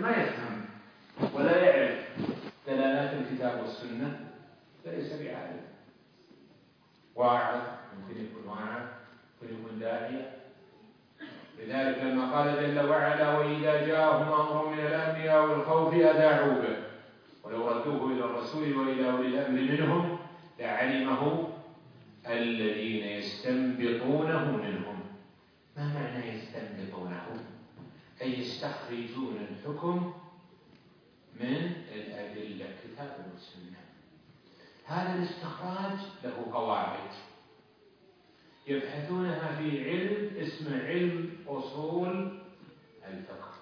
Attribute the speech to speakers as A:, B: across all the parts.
A: ما يفهم. ولا يعرف دلالات الكتاب والسنة فليس بعالم. واعظ ممكن يكون واعظ ممكن يكون داعية. لذلك لما قال جل وعلا وإذا جاءهم أمر من الأمن أو الخوف أذاعوا به. ولو ردوه إلى الرسول وإلى أولي الأمر منهم لعلمه الذين يستنبطونه منهم. ما معنى يستنبطونه؟ أي يستخرجون الحكم من الأدلة كتاب والسنة. هذا الاستخراج له قواعد. يبحثونها في علم اسمه علم أصول الفقه.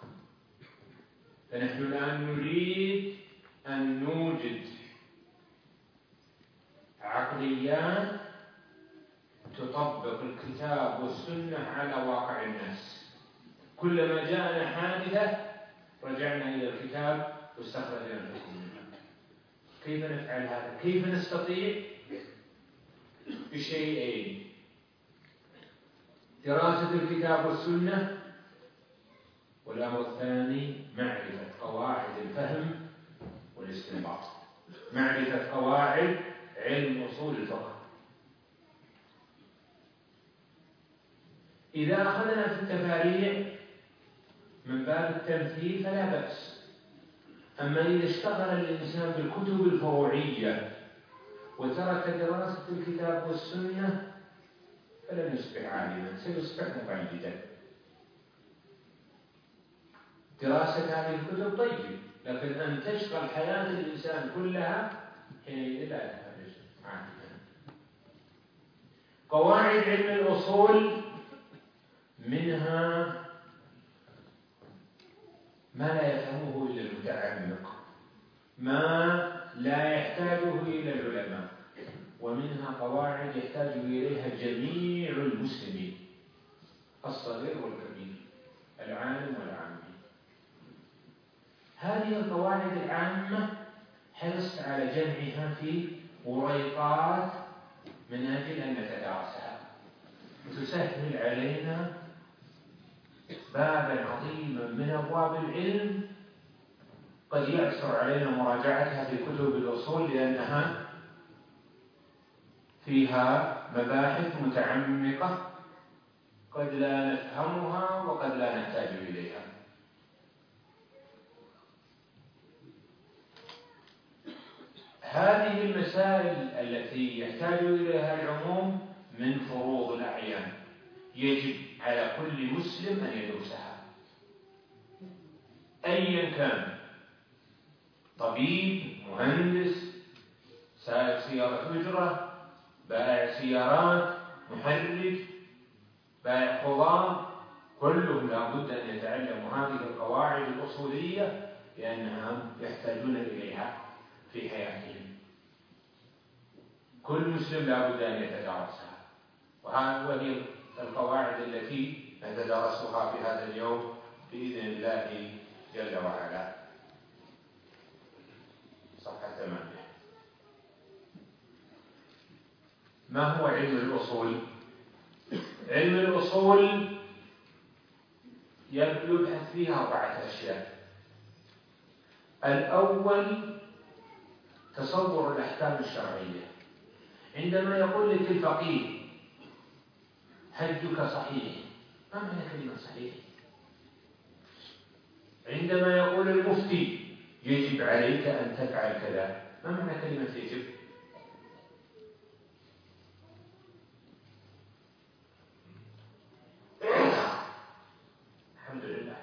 A: فنحن الآن نريد أن نوجد عقليات تطبق الكتاب والسنة على واقع الناس. كلما جاءنا حادثة رجعنا إلى الكتاب واستخرجنا الحكم. كيف نفعل هذا؟ كيف نستطيع؟ بشيئين. دراسة الكتاب والسنة والأمر الثاني معرفة قواعد الفهم والاستنباط. معرفة قواعد علم أصول الفقه. إذا أخذنا في التفاريع من باب التمثيل فلا بأس. أما إذا اشتغل الإنسان بالكتب الفروعية وترك دراسة الكتاب والسنة فلن يصبح عالما سيصبح مقلدا دراسة هذه الكتب طيب لكن أن تشغل حياة الإنسان كلها حينئذ لا يخرج عالما. قواعد علم الأصول منها ما لا يفهمه إلا المتعمق ما لا يحتاجه إلى العلماء. ومنها قواعد يحتاج إليها جميع المسلمين. الصغير والكبير العالم والعامي. هذه القواعد العامة حرصت على جمعها في وريقات من أجل أن نتدارسها وتسهل علينا بابا عظيما من أبواب العلم. قد يعسر علينا مراجعتها في كتب الأصول لأنها فيها مباحث متعمقة. قد لا نفهمها وقد لا نحتاج إليها. هذه المسائل التي يحتاج إليها العموم من فروض الأعيان. يجب على كل مسلم أن يدرسها. أيا كان طبيب مهندس سائق سيارة أجرة بائع سيارات محرك بائع خضار كلهم لابد أن يتعلموا هذه القواعد الأصولية لأنها يحتاجون إليها في حياتهم. كل مسلم لابد أن يتدارسها وهي القواعد التي نتدارسها في هذا اليوم بإذن الله جل وعلا. صفحة ثمانية. ما هو علم الأصول؟ علم الأصول يبحث فيها أربعة أشياء. الأول تصور الأحكام الشرعية. عندما يقول لك الفقيه حجك صحيح؟ ما معنى كلمة صحيح؟ عندما يقول المفتي يجب عليك أن تفعل كذا. ما معنى كلمة يجب؟ الحمد لله.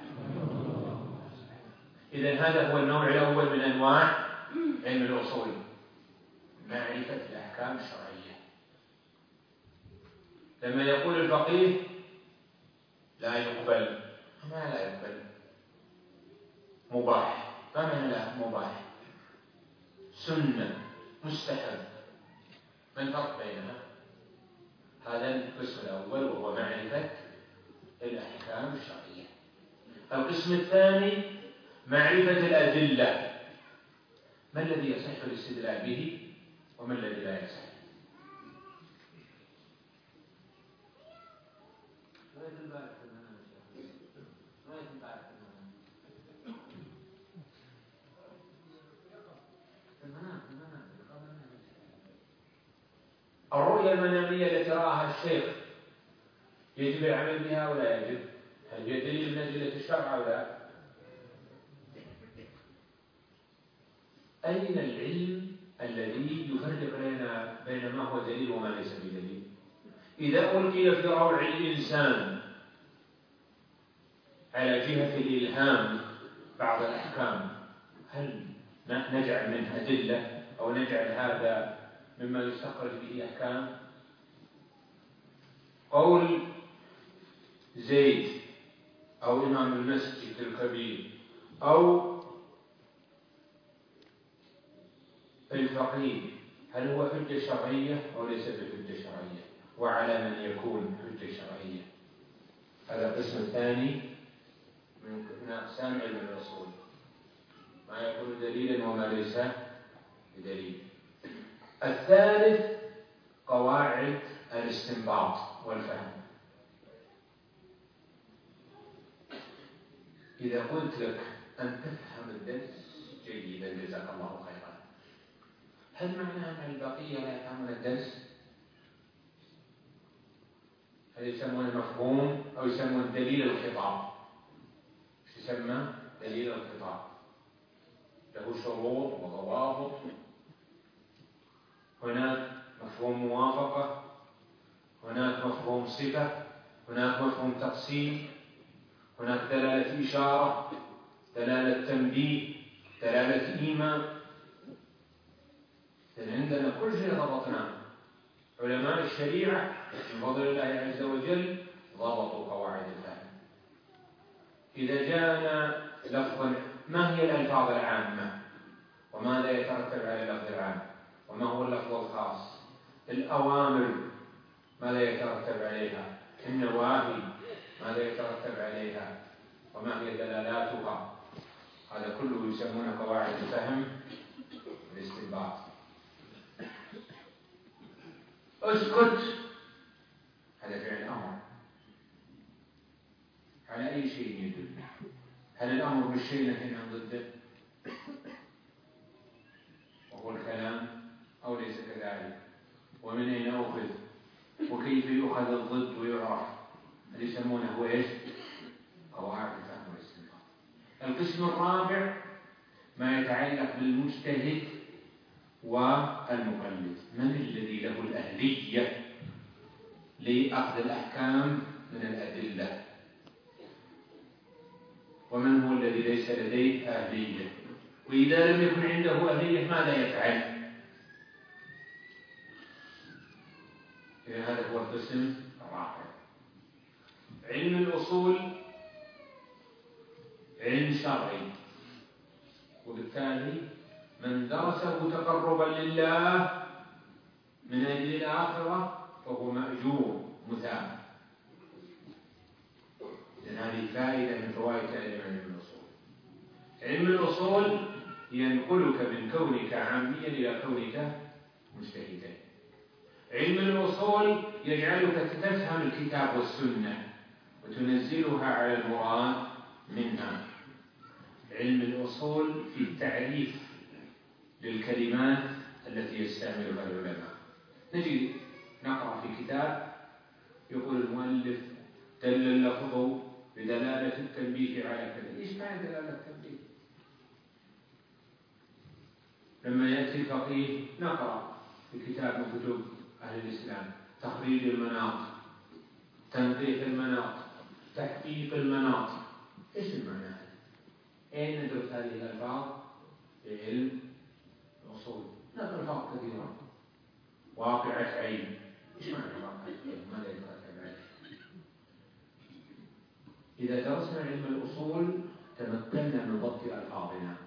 A: إذا هذا هو النوع الأول من أنواع علم الأصول. معرفة الأحكام الشرعية. لما يقول الفقيه لا يقبل. ما لا يقبل؟ مباح. ما معنى لا مباح؟ سنة. مستحب. ما الفرق بينها هذا القسم الأول وهو معرفة الأحكام الشرعية. القسم الثاني معرفة الأدلة. ما الذي يصح الاستدلال به وما الذي لا يصح؟ لغايه امبارح كنا أنا مش لغايه امبارح كنا الرؤية المنامية التي رآها الشيخ يجب العمل بها ولا يجب؟ هل هي دليل من أدلة الشرع أو لا؟ أين العلم الذي يفرق لنا بين ما هو دليل وما ليس بدليل؟ إذا ألقي في روع الإنسان على جهة الإلهام بعض الأحكام. هل نجعل منها أدلة أو نجعل هذا مما يستخرج به أحكام؟ قول زيد أو إمام المسجد الكبير أو الفقيه هل هو حجة شرعية أو ليس بحجة شرعية؟ وعلى من يكون حجة شرعية. هذا القسم الثاني. من أقسام علم الأصول ما يكون دليلا وما ليس بدليل الثالث قواعد الاستنباط والفهم إذا قلت لك أن تفهم الدرس جيدا جزاك الله خيرا هل معناه أن البقية لا يفهمون الدرس؟ هل يسمونه مفهوم أو يسمونه دليل الخطاب؟ يسمى دليل الخطاب له شروط وضوابط. هناك مفهوم موافقة. هناك مفهوم صفة. هناك مفهوم تقسيم. هناك دلالة إشارة. دلالة تنبيه. دلالة إيمان. إذن عندنا كل شيء ضبطناه. علماء الشريعة من فضل الله عز وجل ضبطوا قواعد الفهم إذا جاءنا لفظ ما هي الألفاظ العامة؟ وماذا يترتب على اللفظ العام؟ وما هو اللفظ الخاص؟ الأوامر ماذا يترتب عليها؟ النواهي ماذا يترتب عليها؟ وما هي دلالاتها؟ هذا كله يسمونه قواعد الفهم والاستنباط. أسكت. هذا فعل أمر على أي شيء يدل. هل الأمر بالشيء نهي عن ضده؟ وهو الكلام أو ليس كذلك؟ ومن أين أخذ؟ وكيف يؤخذ الضد ويعرف؟ هل يسمونه هو إيش قواعد الفهم والاستنباط. القسم الرابع ما يتعلق بالمجتهد والمقلد. من الذي له الأهلية لأخذ الأحكام من الأدلة؟ ليس لديه أهلية. وإذا لم يكن عنده أهلية ماذا يفعل؟ إذا هذا هو القسم الرابع. علم الأصول علم شرعي. وبالتالي من درسه تقربا لله من أجل الآخرة فهو مأجور مثاب إذن هذه فائدة من فوائد علم الأصول علم الأصول ينقلك من كونك عاميا إلى كونك مجتهدا. علم الأصول يجعلك تفهم الكتاب والسنة وتنزلها على المراد منها علم الأصول في التعريف للكلمات التي يستعملها العلماء. نجي نقرأ في كتاب يقول المؤلف دل اللفظ بدلالة التنبيه على كذا. إيش معنى دلالة التنبيه؟ لما يأتي الفقيه نقرأ في كتاب من كتب أهل الإسلام. تخريج المناط تنقيح المناط تحقيق المناط. إيش المعنى؟ أين ندرس هذه الألفاظ؟ في علم الأصول. هناك الفاظ كثيره واقعة عين إيش معنى واقعة عين ماذا يترتب عليه إذا درسنا علم الأصول تمكنا من ضبط ألفاظنا.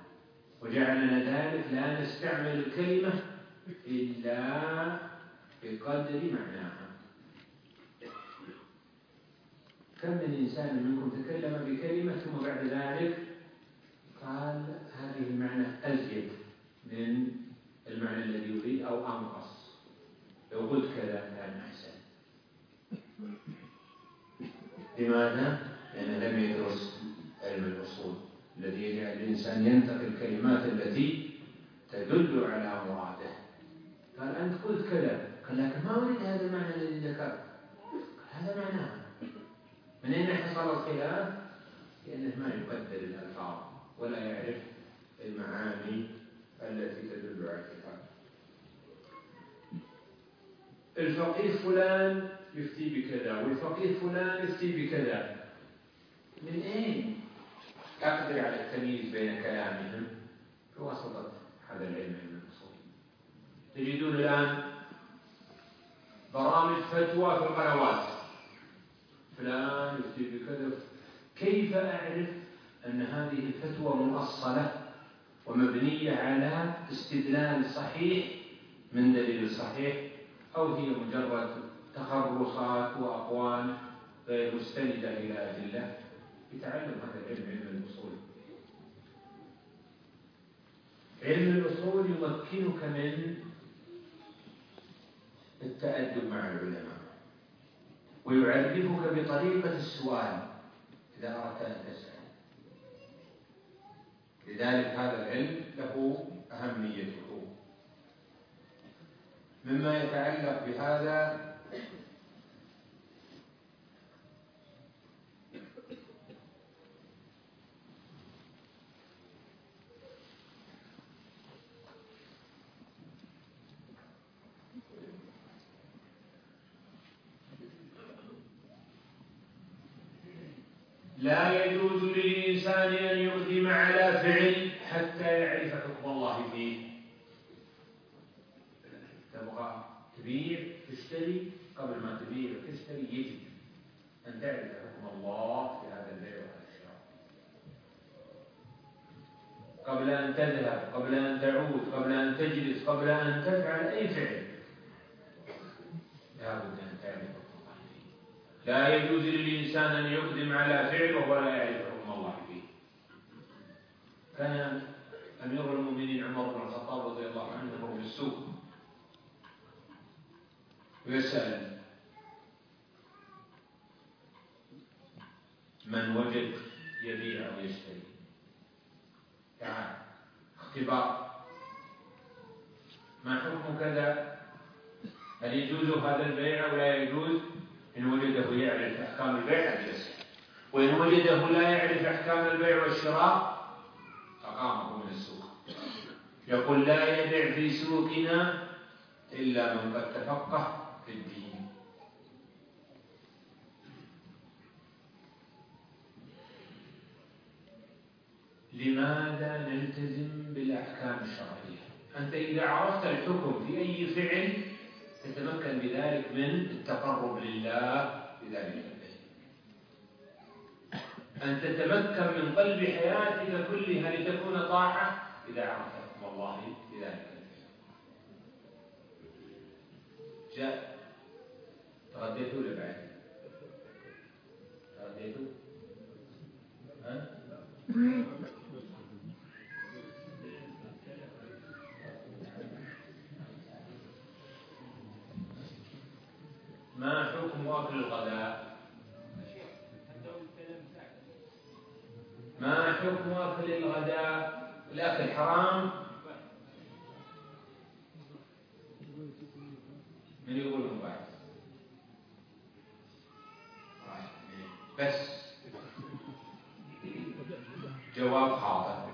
A: وجعلنا ذلك لا نستعمل الكلمة إلا بقدر معناها. كم من إنسان منكم تكلم بكلمة ثم بعد ذلك قال هذه المعنى أزيد من المعنى الذي يريد أو أنقص. لو قلت كذا كان أحسن. لماذا؟ لأنه لم يدرس علم الأصول. الذي يجعل الإنسان ينتقي الكلمات التي تدل على مراده قال أنت قلت كذا. لكن ما أريد هذا المعنى الذي ذكرت. هذا معناه. من أين حصل الخلاف؟ لأنه ما يقدر الألفاظ ولا يعرف المعاني التي تدل على الكتاب الفقيه فلان يفتي بكذا والفقيه فلان يفتي بكذا. من أين؟ أقدر على التمييز بين كلامهم بواسطة هذا العلم علم الأصول تجدون الآن برامج فتوى في القنوات. فلان يفتي بكذا. كيف أعرف أن هذه الفتوى مؤصلة ومبنية على استدلال صحيح من دليل صحيح أو هي مجرد تخرصات وأقوال غير مستندة إلى أدلة؟ يتعلم هذا العلم علم الأصول علم الأصول يمكنك من التأدب مع العلماء. ويعرفك بطريقة السؤال إذا أردت أن تسأل. لذلك هذا العلم له أهميته. مما يتعلق بهذا لا يجوز للإنسان أن يقدم على فعل حتى يعرف حكم الله فيه. تبغى تبيع تشتري قبل ما تبيع وتشتري يجب أن تعرف حكم الله في هذا البيع وهذا الشراء. قبل أن تذهب قبل أن تعود قبل أن تجلس قبل أن تفعل أي فعل لابد أن تعرف لا يجوز للإنسان أن يقدم على فعل وهو لا يعرف حكم الله فيه. كان أمير المؤمنين عمر بن الخطاب رضي الله عنه يمر في السوق. ويسأل من وجد يبيع أو يشتري؟ تعال اختبار. ما حكم كذا؟ هل يجوز هذا البيع أو لا يجوز؟ إن وجده يعرف أحكام البيع يسأل وإن وجده لا يعرف أحكام البيع والشراء أقامه من السوق. يقول لا يبيع في سوقنا إلا من قد تفقه في الدين. لماذا نلتزم بالأحكام الشرعية؟ أنت إذا عرفت الحكم في أي فعل تتمكن بذلك من التقرب لله بذلك الفعل أن تتمكن من قلب حياتك كلها لتكون طاعة إذا عرفت حكم الله بذلك جاء تغديتوا ولا بعد؟ تغديتوا؟ ها؟ ما حكم أكل الغداء؟ ما حكم أكل الغداء؟ الأكل حرام؟ من يقول مباح؟ بس جواب خاطئ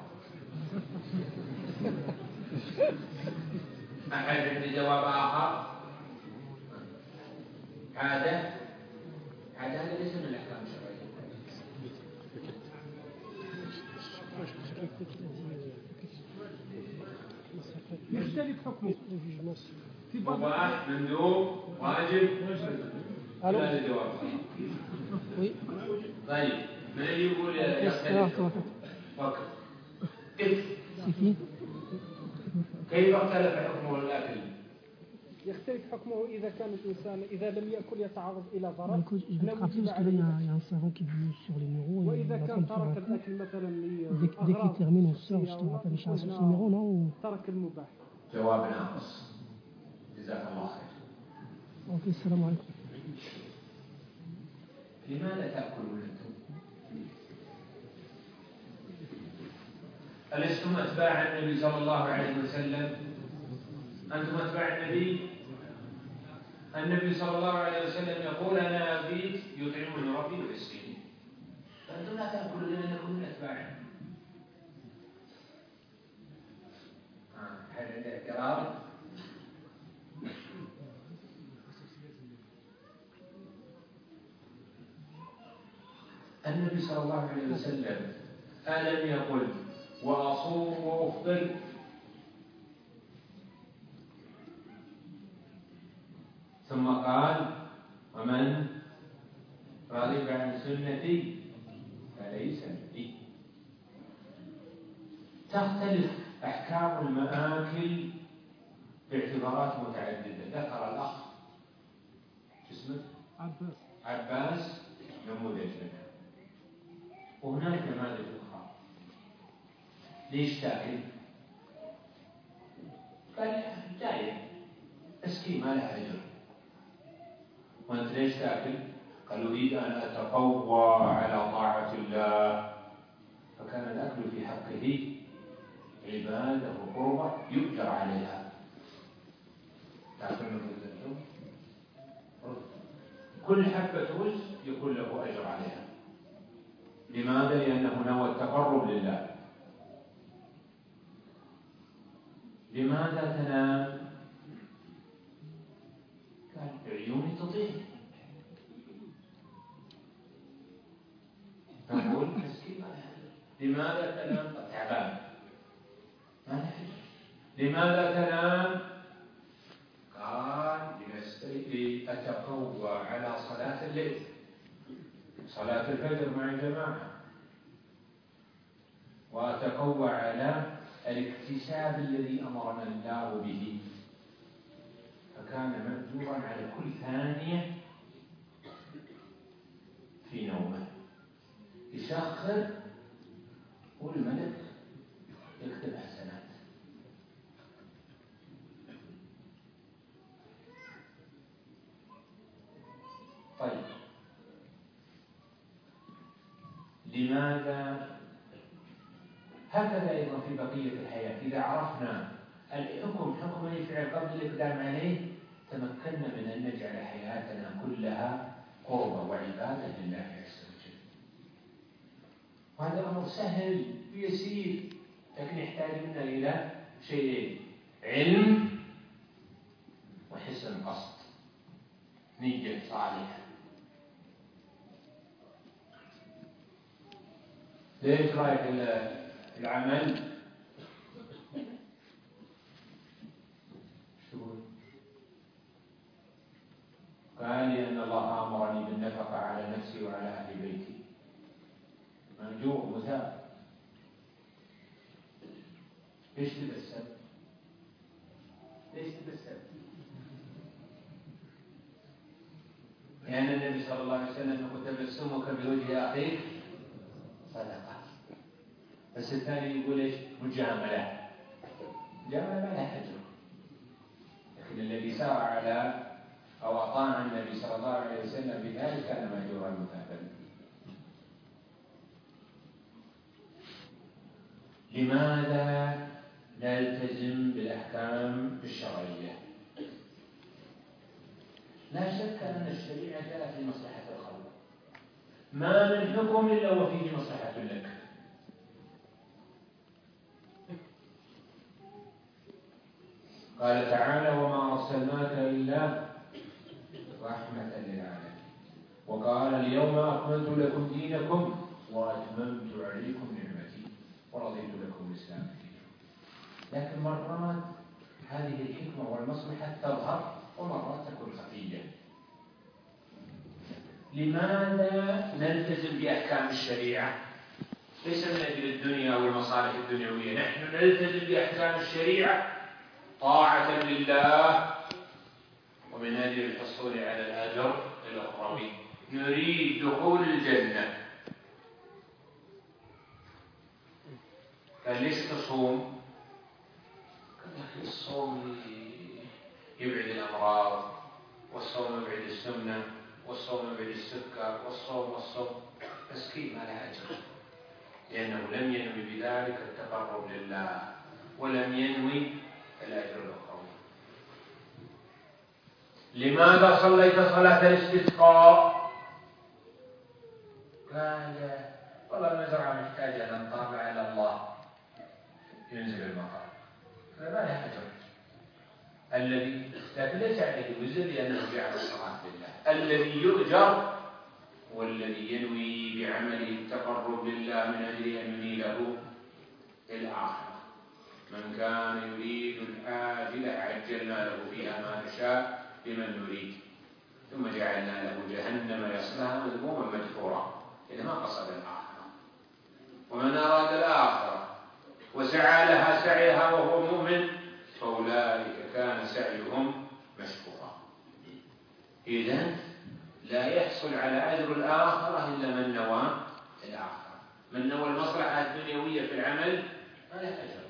A: أحد عنده جواب آخر؟ عادة عادة هذا ليس من الأحكام الشرعية.
B: يختلف حكمه في
A: مباح مندوب واجب.
B: ألو؟
A: هذا الجواب طيب من يقول يختلف فكر كيف اختلف حكمه
B: يختلف حكمه إذا كان الإنسان إذا لم يأكل يتعرض إلى ضرر
C: Écoute, je vais te rappeler parce que là, il y, a il y a un savant qui est venu sur les numéros et
B: وإذا كان ترك. الأكل مثلا
C: Dès, dès qu'il
B: لأغراض
C: termine, on sort, je
B: شخصية
C: te rappelle, Charles, ce
B: وهنا
C: numéro là ou...
B: ترك المباح
A: جواب ناقص جزاك الله خير
C: Ok, السلام عليكم.
A: لماذا تأكلون أنتم؟ ألستم أتباع النبي صلى الله عليه وسلم؟ أنتم أتباع النبي؟ النبي صلى الله عليه وسلم يقول أنا أبيت يطعمني ربي ويسقيني فأنتم لا تأكلوا لأنكم من أتباعه هل عنده اعتراض؟ النبي صلى الله عليه وسلم ألم يقل وأصوم وأفطر ثم قال ومن رغب عن سنتي فليس مني. تختلف أحكام المآكل باعتبارات متعددة. ذكر الأخ اسمه؟
B: عباس.
A: عباس نموذج منها وهناك نماذج أخرى. ليش تاكل؟ قال جاي اسكي ما لها أجر. وأنت ليش تاكل؟ قال أريد أن أتقوى على طاعة الله فكان الأكل في حقه عبادة وقربة يؤجر عليها كل حبة رز يكون له أجر عليها لماذا؟ لأنه نوى التقرب لله لماذا تنام؟ عيوني تطير نقول مسكين لماذا تنام؟ تعبان ما لماذا تنام؟ قال لأتقوى على صلاة الليل صلاة الفجر مع الجماعة وأتقوى على الاكتساب الذي أمرنا الله به فكان مأجورا على كل ثانية في نومه. يسخر والملك يكتب حسنات. طيب. لماذا؟ هكذا أيضا في بقية الحياة. إذا عرفنا الحكم حكم الفعل قبل الإقدام عليه. تمكنا من أن نجعل حياتنا كلها قربة وعبادة لله عز وجل. وهذا أمر سهل ويسير لكن يحتاج منا إلى شيئين علم وحسن قصد نية صالحة. ليش رايك العمل؟ قال لأن الله أمرني بالنفقة على نفسي وعلى أهل بيتي منجوع مثاب ليش تبسم؟ ليش تبسم؟ لأن النبي صلى الله عليه وسلم يقول تبسمك بوجه أخيك صدقة بس الثاني يقول إيش؟ مجاملة مجاملة ما لها أجر لكن الذي سار على أو أطاع النبي صلى الله عليه وسلم بذلك كان مأجورا مثابا لماذا نلتزم بالأحكام الشرعية؟ لا شك أن الشريعة جاءت لمصلحة الخلق. ما من حكم إلا وفيه مصلحة لك. قال تعالى وما أرسلناك إلا رحمة للعالمين. وقال اليوم أكملت لكم دينكم وأتممت عليكم نعمتي ورضيت لكم الإسلام لكن مرات هذه الحكمة والمصلحة تظهر ومرات تكون خفية. لماذا نلتزم بأحكام الشريعة؟ ليس من أجل الدنيا والمصالح الدنيوية. نحن نلتزم بأحكام الشريعة. طاعة لله ومن أجل الحصول على الأجر الأخروي نريد دخول الجنة. قال ليش تصوم؟ قال الصوم يبعد الأمراض والصوم يبعد السمنة والصوم يبعد السكر والصوم والصوم. مسكين ما له أجر. لأنه لم ينوي بذلك التقرب لله ولم ينوي الأجر الأخروي لماذا صليت صلاة الاستسقاء؟ قال والله المزرعة محتاجة نطالع على الله. ينزل المطر. فما لها أجر؟ الذي لكن ليس عليه وزر لأنه جعل الصلاة لله. الذي يؤجر والذي ينوي بعمله التقرب لله من أجل أن ينيله الآخرة. من كان يريد العاجلة عجلنا له فيها ما نشاء. لمن نريد. ثم جعلنا له جهنم يصلها مذموما مدحورا. إذا ما قصد الآخرة ومن أراد الآخرة وسعى لها سعيها وهو مؤمن فأولئك كان سعيهم مشكورا. إذا لا يحصل على أجر الآخرة إلا من نوى الآخرة. من نوى المصلحة الدنيوية في العمل فلا أجر.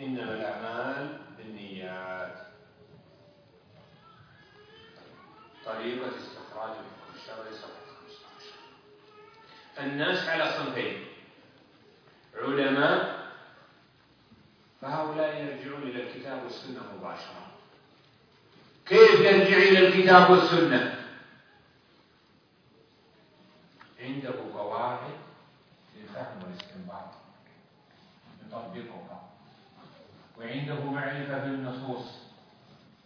A: إنما الأعمال بالنيات. طريقة استخراج الحكم الشرعي صفحة 15 الناس على صنفين. علماء فهؤلاء يرجعون إلى الكتاب والسنة مباشرة. كيف يرجع إلى الكتاب والسنة؟ عنده قواعد للفهم والاستنباط. يطبقها. وعنده معرفة بالنصوص.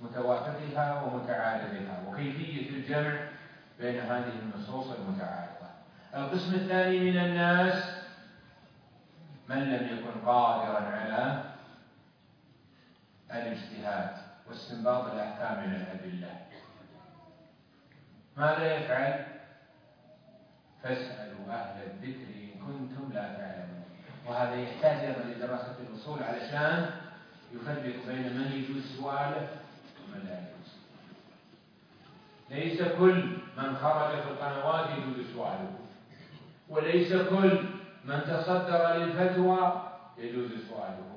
A: متوافقها ومتعارضها وكيفية الجمع بين هذه النصوص المتعارضة. القسم الثاني من الناس من لم يكن قادرا على الاجتهاد واستنباط الأحكام من الأدلة. ماذا يفعل؟ فاسألوا أهل الذكر إن كنتم لا تعلمون. وهذا يحتاج أيضا لدراسة الأصول علشان يفرق بين من يجوز سؤاله يجوز ليس كل من خرج في القنوات يجوز سؤاله. وليس كل من تصدر للفتوى يجوز سؤاله.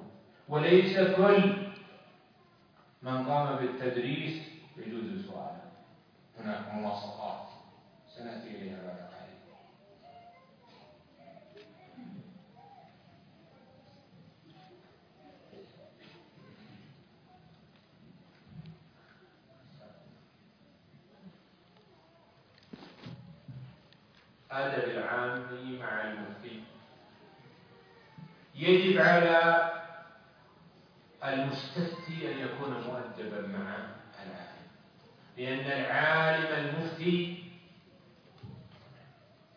A: وليس كل من قام بالتدريس يجوز سؤاله. هناك مواصفات. سنأتي إليها بعد. أدب العام مع المفتي يجب على المستفتي أن يكون مؤدبا مع العالم. لأن العالم المفتي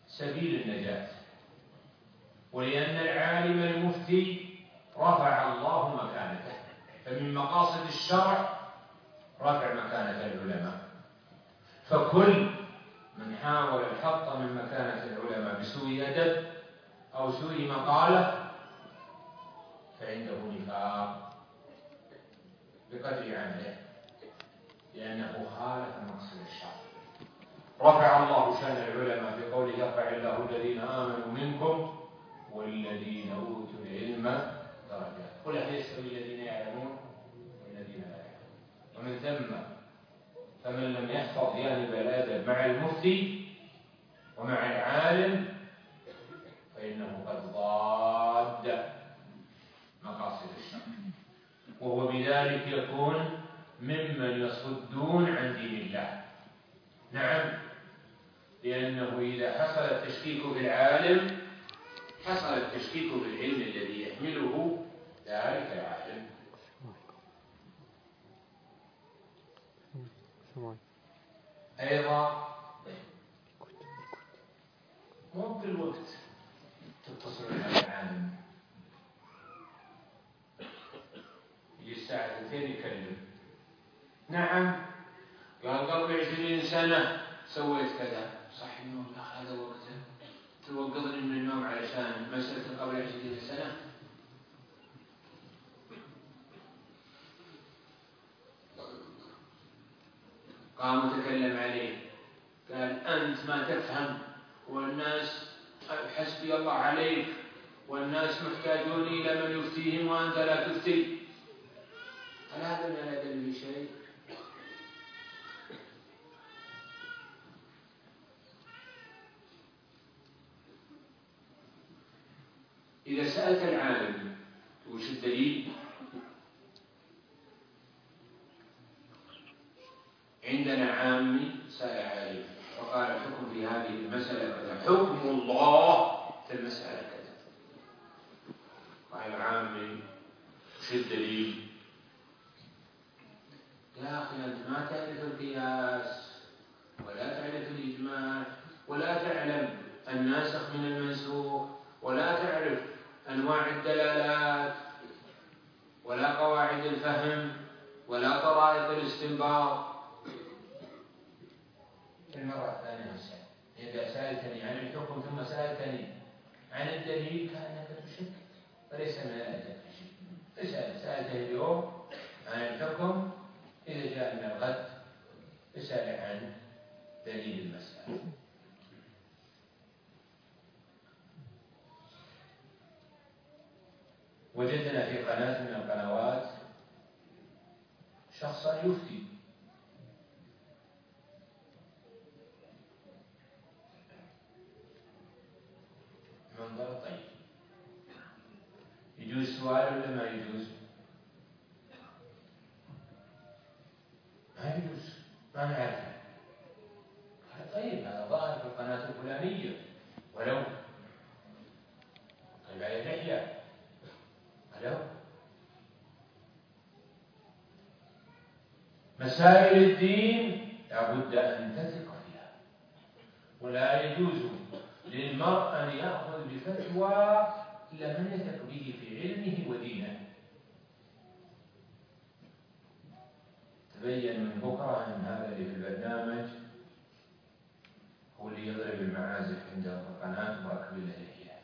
A: سبيل النجاة. ولأن العالم المفتي رفع الله مكانته. فمن مقاصد الشرع رفع مكانة العلماء. فكل من حاول الحط من مكانة العلماء بسوء أدب أو سوء مقالة فعنده نفاق بقدر عمله لأنه خالف مقصد الشرع. رفع الله شأن العلماء في قوله يرفع الله الذين آمنوا منكم والذين أوتوا العلم درجات. قل هل الذين يعلمون والذين لا يعلمون؟ ومن ثم فمن لم يحفظ جانب الأدب مع المفتي ومع العالم فإنه قد ضاد مقاصد الشرع وهو بذلك يكون ممن يصدون عن دين الله. نعم لأنه إذا حصل التشكيك في العالم حصل التشكيك في العلم الذي يحمله ذلك العالم. أيضا مو بالوقت تتصل على العالم الساعة اثنتين يكلم نعم. قال قبل عشرين سنة سويت كذا. صح إنه هذا وقته. توقظني من النوم علشان مسألة قبل عشرين سنة. قام وتكلم عليه قال أنت ما تفهم والناس حسبي الله عليك والناس محتاجون إلى من يفتيهم وأنت لا تفتي هل هذا من الأدب شيء؟ إذا سألت العالم وش الدليل؟ عندنا عامي سأل وقال الحكم في هذه المسألة كذا حكم الله في المسألة كذا قال العامي وش الدليل؟ يا أخي أنت ما تعرف القياس ولا تعرف الإجماع ولا تعلم الناسخ من المنسوخ ولا تعرف أنواع الدلالات ولا قواعد الفهم ولا طرائق الاستنباط المرة الثانية مسألة إذا سألتني عن الحكم ثم سألتني عن الدليل كأنك تشك وليس من الأدب شيء اسأل. سألتني اليوم عن الحكم إذا جاء من الغد اسأل عن دليل المسألة. وجدنا في قناة من القنوات شخصا يفتي منظر طيب يجوز سؤال ولا ما يجوز؟ ما يجوز ما نعرفه قال طيب هذا ظاهر في القناة الفلانية ولو طيب عليه لحية ولو مسائل الدين لابد أن تثق فيها ولا يجوز للمرء أن يأخذ بفتوى إلا من يثق به في علمه ودينه تبين من بكرة أن هذا اللي في البرنامج هو اللي يضرب المعازف عند القناة وراكب له لحية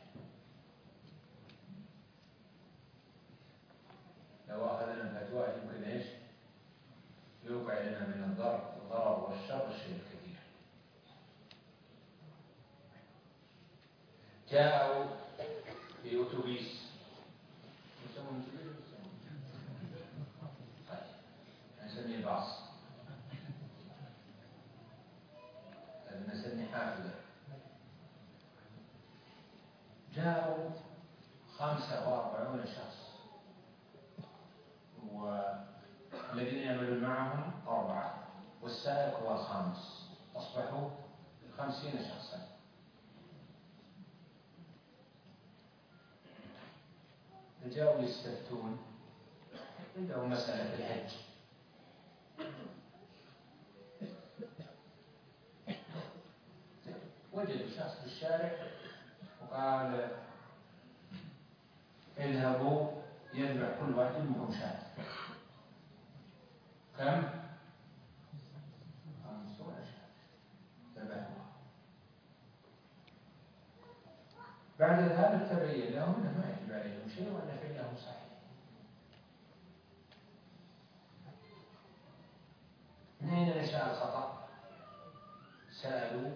A: لو أخذنا فتوى يمكن إيش؟ يوقع لنا من الضرر الضرر والشر الشيء الكثير جاءوا في أتوبيس يسمون أتوبيس طيب نسميه باص هذا نسميه حافلة جاءوا خمسة وأربعون شخص والذين يعملون معهم أربعة والسائق هو الخامس أصبحوا خمسين شخصا جاءوا يستفتون. عندهم مسألة الحج. وجد شخص في الشارع وقال اذهبوا يذبح كل واحد منكم شاة. كم؟ خمسون شاة. ذبحوها بعد ذلك تبين لهم انه ما يجب عليهم شيء وان فعلهم صحيح من أين نشا الخطا سألوا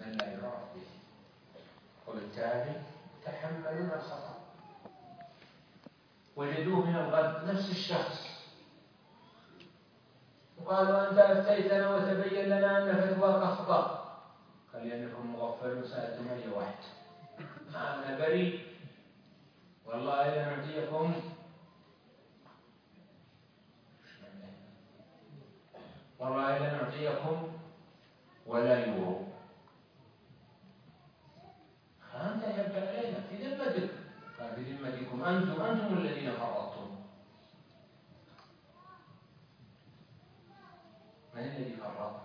A: من لا يعرف به. وبالتالي تحملون الخطا وجدوه من الغد نفس الشخص. وقالوا أنت أفتيتنا وتبين لنا أن فتواك أخطأ. قال لانكم مغفلون سالتم اي واحد. أنا بريء. والله لنعطيكم والله لنعطيكم ولا يورو أنت يبقى علينا في ذمتك في ذمتكم أنتم أنتم الذين فرطتم. من الذي فرط؟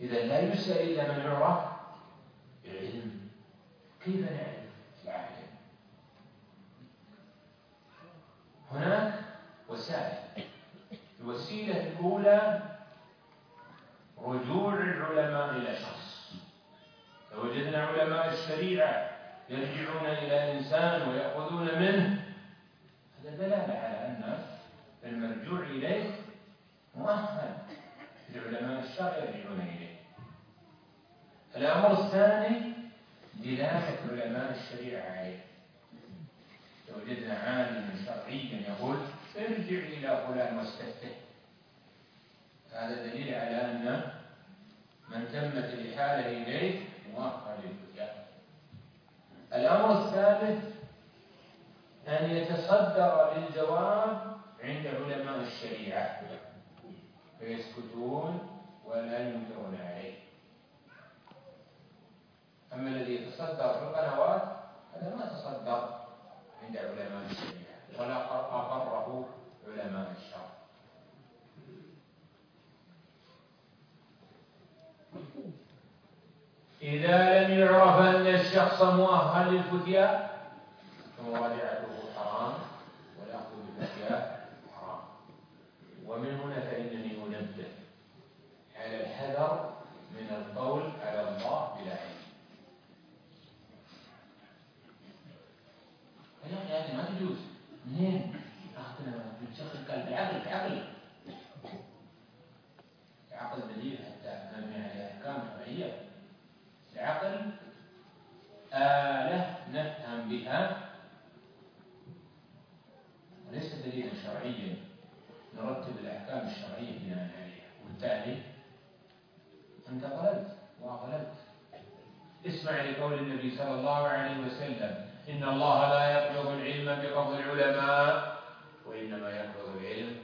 A: إذا لا يسأل إلا من يعرف بالعلم كيف نعرف العالم هناك وسائل. الوسيلة الأولى رجوع العلماء إلى شخص. فوجدنا علماء الشريعة يرجعون إلى إنسان ويأخذون منه هذا دلالة على أن المرجوع إليه مؤهل العلماء الشرع يرجعون إليه. الأمر الثاني دلالة علماء الشريعة عليه. لو وجدنا عالما شرعيا يقول ارجع إلى فلان واستفتح. هذا دليل على أن من تمت الإحالة إليه مؤخر للفتيا الأمر الثالث أن يتصدر للجواب عند علماء الشريعة. فيسكتون ولا ينكرون عليه. أما الذي يتصدر في القنوات هذا ما تصدر عند علماء الشريعة. ولا أقره علماء الشرع إذا لم يعرف أن الشخص مؤهل للفتيا فمراجعته حرام والأخذ بالفتيا حرام. ومن هنا فإنني أنبه على الحذر من القول على الله بلا علم. أخي ما تجوز. منين؟ أخذنا بتشغل القلب بعقل بعقل العقل دليل حتى نبني عليه أحكام شرعية العقل آلة نفهم بها وليس دليلا شرعيا نرتب الأحكام الشرعية بناء عليها وبالتالي أنت ضللت وأضللت اسمع لقول النبي صلى الله عليه وسلم إن الله لا يقبض العلم بقبض العلماء وإنما يقبض العلم.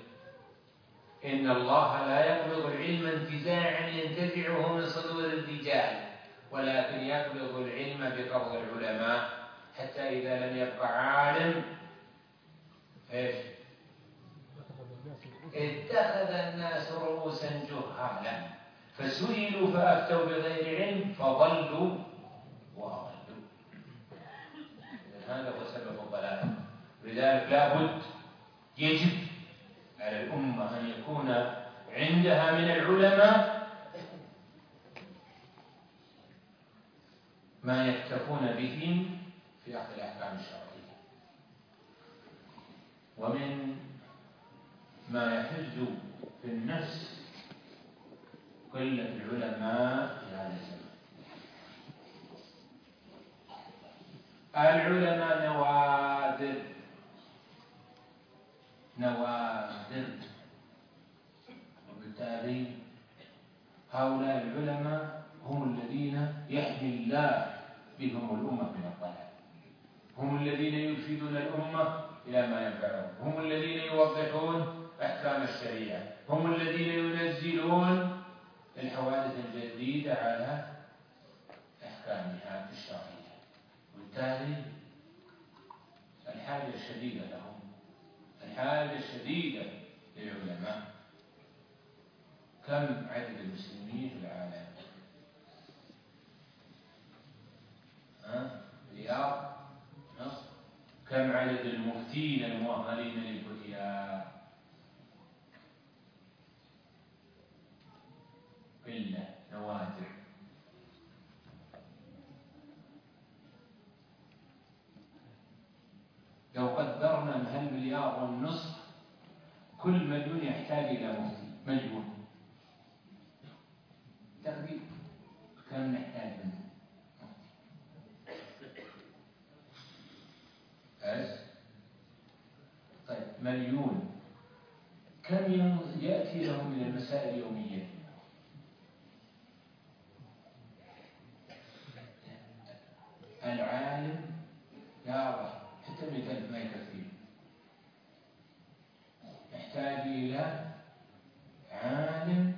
A: إن الله لا يقبض العلم انتزاعا ينتزعه من صدور الرجال ولكن يقبض العلم بقبض العلماء. حتى إذا لم يبقى عالم إيش؟ اتخذ الناس رؤوسا جهالا. فسئلوا فأفتوا بغير علم فضلوا. وأضلوا هذا هو سبب الضلال لذلك لابد يجب على الأمة أن يكون عندها من العلماء ما يكتفون به في أخذ الأحكام الشرعية. ومن ما يحج في النفس قلة العلماء في هذا الزمان العلماء نوادر. نوادر وبالتالي هؤلاء العلماء هم الذين يحمي الله بهم الأمة من الضلال. هم الذين يرشدون الأمة إلى ما ينفعهم. هم الذين يوضحون أحكام الشريعة. هم الذين ينزلون الحوادث الجديدة على أحكامها الشرعية وبالتالي الحاجة الشديدة لهم الحاجة الشديدة للعلماء. كم عدد المسلمين في العالم؟ رياض؟ نصر كم عدد المفتين المؤهلين للفتيا قلة نوادر. لو قدرنا من هالمليار والنصف كل مليون يحتاج إلى مفتي مجهول. تقدير كم نحتاج منه. بس طيب مليون. كم يأتي لهم من المسائل يوميا العالم يا مئة ما يكفي يحتاج إلى عالم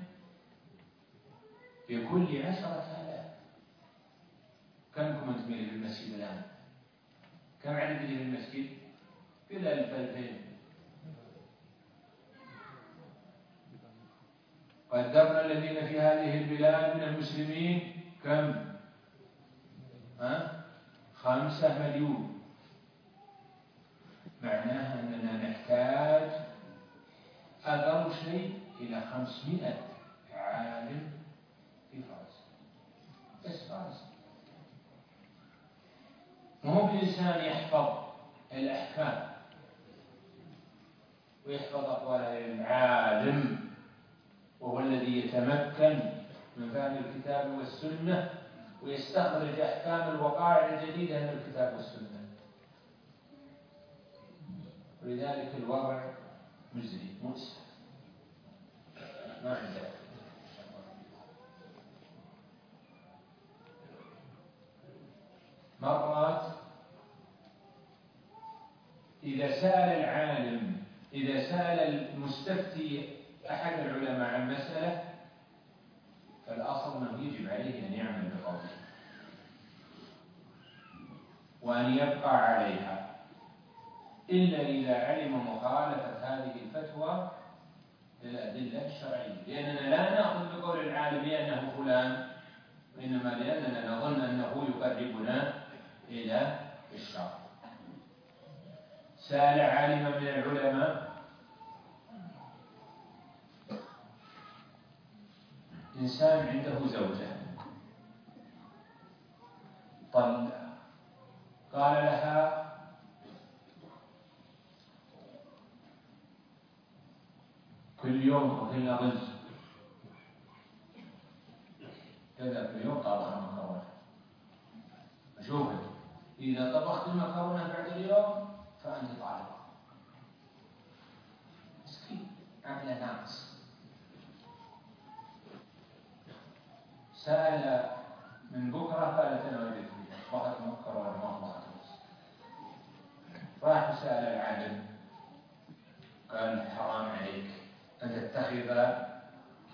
A: بكل عشرة آلاف. كم كنت في المسجد الآن؟ كم عدد اللي في المسجد؟ إلى ألف ألفين. قدرنا الذين في هذه البلاد من المسلمين كم؟ ها؟ خمسة مليون. معناها أننا نحتاج أقل شيء إلى خمسمائة عالم في فارس بس فارس مو بإنسان يحفظ الأحكام. ويحفظ أقوال العالم. وهو الذي يتمكن من فهم الكتاب والسنة. ويستخرج أحكام الوقائع الجديدة من الكتاب والسنة. ولذلك الوضع مزري مؤسف ما عنده مرات إذا سأل العالم إذا سأل المستفتي أحد العلماء عن مسألة فالأصل أنه يجب عليه أن يعمل بقوله. وأن يبقى عليها. إلا إذا علم مخالفة هذه الفتوى للأدلة الشرعية. لأننا لا نأخذ بقول العالم بأنه فلان وإنما لأننا نظن أنه يقربنا إلى الشرع. سأل عالما من العلماء. إنسان عنده زوجة. طل قال لها كل يوم أكلنا رز كذا كل يوم طابخ مكرونة. أشوفك. إذا طبخت المكرونة بعد اليوم فأنت طالبة مسكين. عقله ناقص. سأل من بكرة قالت أنا فيها. طبخت مكرونة ما طبخت راح سأل العالم قال حرام عليك. أن تتخذ